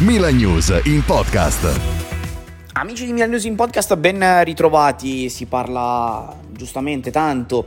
Milan News in podcast. Amici di Milan News in podcast, ben ritrovati. Si parla giustamente tanto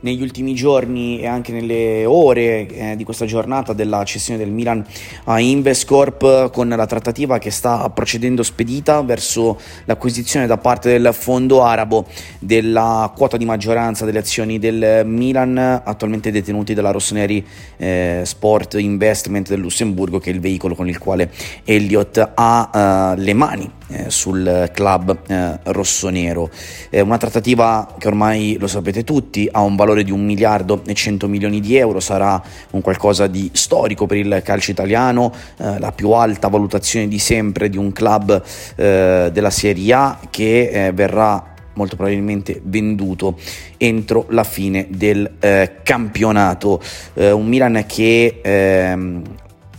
negli ultimi giorni e anche nelle ore eh, di questa giornata della cessione del Milan a Investcorp con la trattativa che sta procedendo spedita verso l'acquisizione da parte del fondo arabo della quota di maggioranza delle azioni del Milan attualmente detenuti dalla Rossoneri eh, Sport Investment del Lussemburgo che è il veicolo con il quale Elliott ha uh, le mani eh, sul club eh, rossonero. Una trattativa che ormai lo sapete tutti, ha un valore di un miliardo e 100 milioni di euro, sarà un qualcosa di storico per il calcio italiano, eh, la più alta valutazione di sempre di un club eh, della Serie A che eh, verrà molto probabilmente venduto entro la fine del eh, campionato. un Milan che ehm,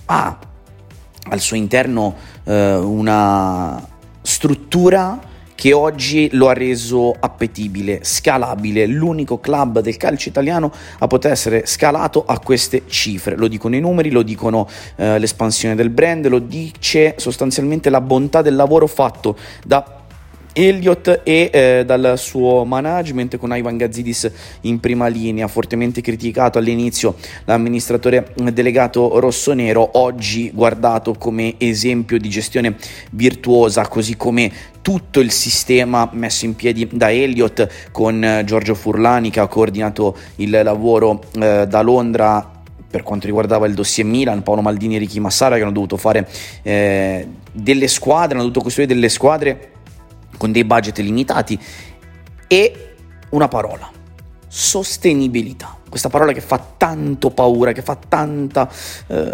ha al suo interno una struttura che oggi lo ha reso appetibile, scalabile, l'unico club del calcio italiano a poter essere scalato a queste cifre. Lo dicono i numeri, lo dicono eh, l'espansione del brand, lo dice sostanzialmente la bontà del lavoro fatto da Elliott e eh, dal suo management con Ivan Gazzidis in prima linea, fortemente criticato all'inizio l'amministratore delegato rossonero, oggi guardato come esempio di gestione virtuosa, così come tutto il sistema messo in piedi da Elliott con eh, Giorgio Furlani che ha coordinato il lavoro eh, da Londra per quanto riguardava il dossier Milan, Paolo Maldini e Ricky Massara che hanno dovuto fare eh, delle squadre, hanno dovuto costruire delle squadre con dei budget limitati e una parola, sostenibilità. Questa parola che fa tanto paura, che fa tanta eh,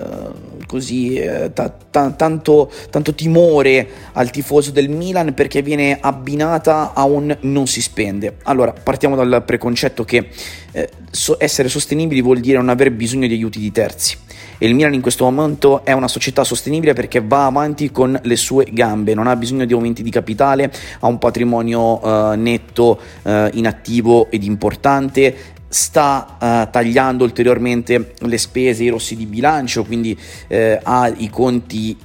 così, eh, ta, ta, tanto, tanto timore al tifoso del Milan perché viene abbinata a un non si spende. Allora, partiamo dal preconcetto che eh, so, essere sostenibili vuol dire non aver bisogno di aiuti di terzi e il Milan in questo momento è una società sostenibile perché va avanti con le sue gambe, non ha bisogno di aumenti di capitale, ha un patrimonio uh, netto uh, in attivo ed importante, sta uh, tagliando ulteriormente le spese, i rossi di bilancio, quindi ha i conti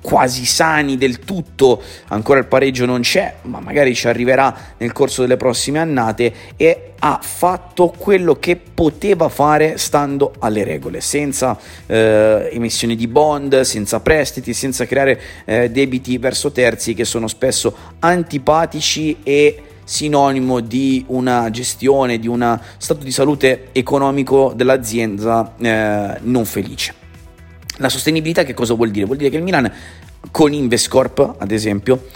quasi sani del tutto, ancora il pareggio non c'è, ma magari ci arriverà nel corso delle prossime annate e ha fatto quello che poteva fare stando alle regole, senza eh, emissioni di bond, senza prestiti, senza creare eh, debiti verso terzi che sono spesso antipatici e sinonimo di una gestione, di uno stato di salute economico dell'azienda eh, non felice. La sostenibilità che cosa vuol dire? Vuol dire che il Milan con Investcorp, ad esempio,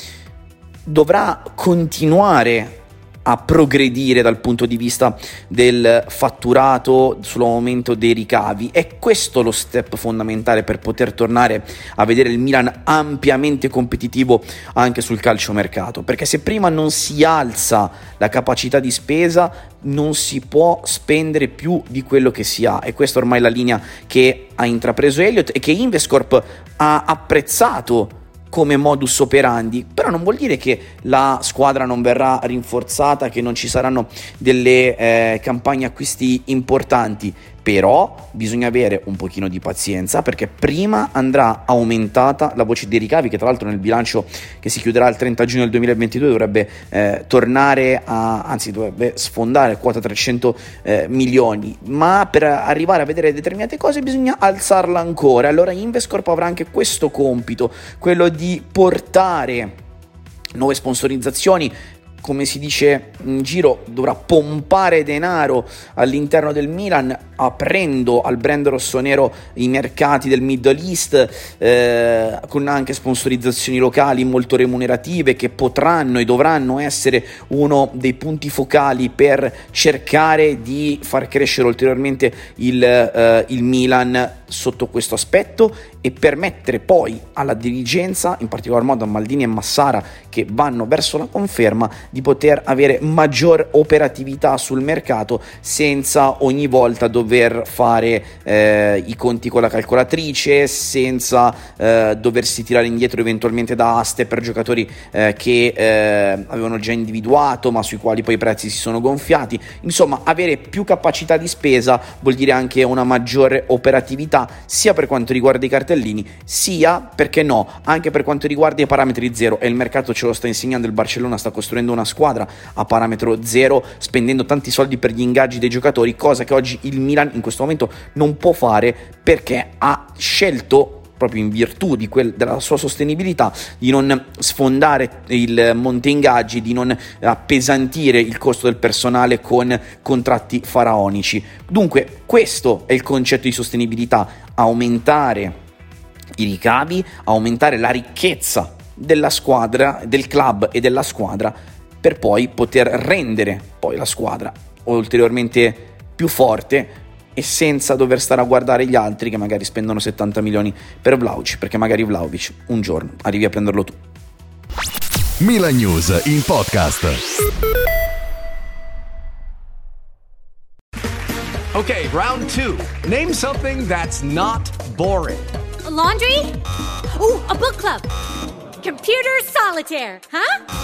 dovrà continuare a progredire dal punto di vista del fatturato sull'aumento dei ricavi. È questo lo step fondamentale per poter tornare a vedere il Milan ampiamente competitivo anche sul calciomercato, perché se prima non si alza la capacità di spesa non si può spendere più di quello che si ha e questa ormai è la linea che ha intrapreso Elliott e che Investcorp ha apprezzato come modus operandi, però non vuol dire che la squadra non verrà rinforzata, che non ci saranno delle eh, campagne acquisti importanti però bisogna avere un pochino di pazienza perché prima andrà aumentata la voce dei ricavi che tra l'altro nel bilancio che si chiuderà il 30 giugno del 2022 dovrebbe eh, tornare a, anzi dovrebbe sfondare quota 300 eh, milioni. Ma per arrivare a vedere determinate cose bisogna alzarla ancora. Allora Investcorp avrà anche questo compito quello di portare nuove sponsorizzazioni come si dice in giro, dovrà pompare denaro all'interno del Milan, aprendo al brand rossonero i mercati del Middle East, eh, con anche sponsorizzazioni locali molto remunerative che potranno e dovranno essere uno dei punti focali per cercare di far crescere ulteriormente il, eh, il Milan sotto questo aspetto e permettere poi alla dirigenza, in particolar modo a Maldini e Massara che vanno verso la conferma, di poter avere maggior operatività sul mercato senza ogni volta dover fare eh, i conti con la calcolatrice, senza eh, doversi tirare indietro eventualmente da aste per giocatori eh, che eh, avevano già individuato ma sui quali poi i prezzi si sono gonfiati. Insomma, avere più capacità di spesa vuol dire anche una maggiore operatività sia per quanto riguarda i cartellini, sia perché no, anche per quanto riguarda i parametri zero e il mercato ce lo sta insegnando, il Barcellona sta costruendo una squadra a parametro zero, spendendo tanti soldi per gli ingaggi dei giocatori, cosa che oggi il Milan in questo momento non può fare perché ha scelto proprio in virtù quel, della sua sostenibilità, di non sfondare il monte ingaggi, di non appesantire il costo del personale con contratti faraonici. Dunque, questo è il concetto di sostenibilità, aumentare i ricavi, aumentare la ricchezza della squadra, del club e della squadra per poi poter rendere poi la squadra ulteriormente più forte e senza dover stare a guardare gli altri che magari spendono 70 milioni per Vlaovic, perché magari Vlaovic un giorno arrivi a prenderlo tu. Milan News in podcast. Ok, round 2. Name something that's not boring. A laundry? Ooh, a book club. Computer solitaire, huh?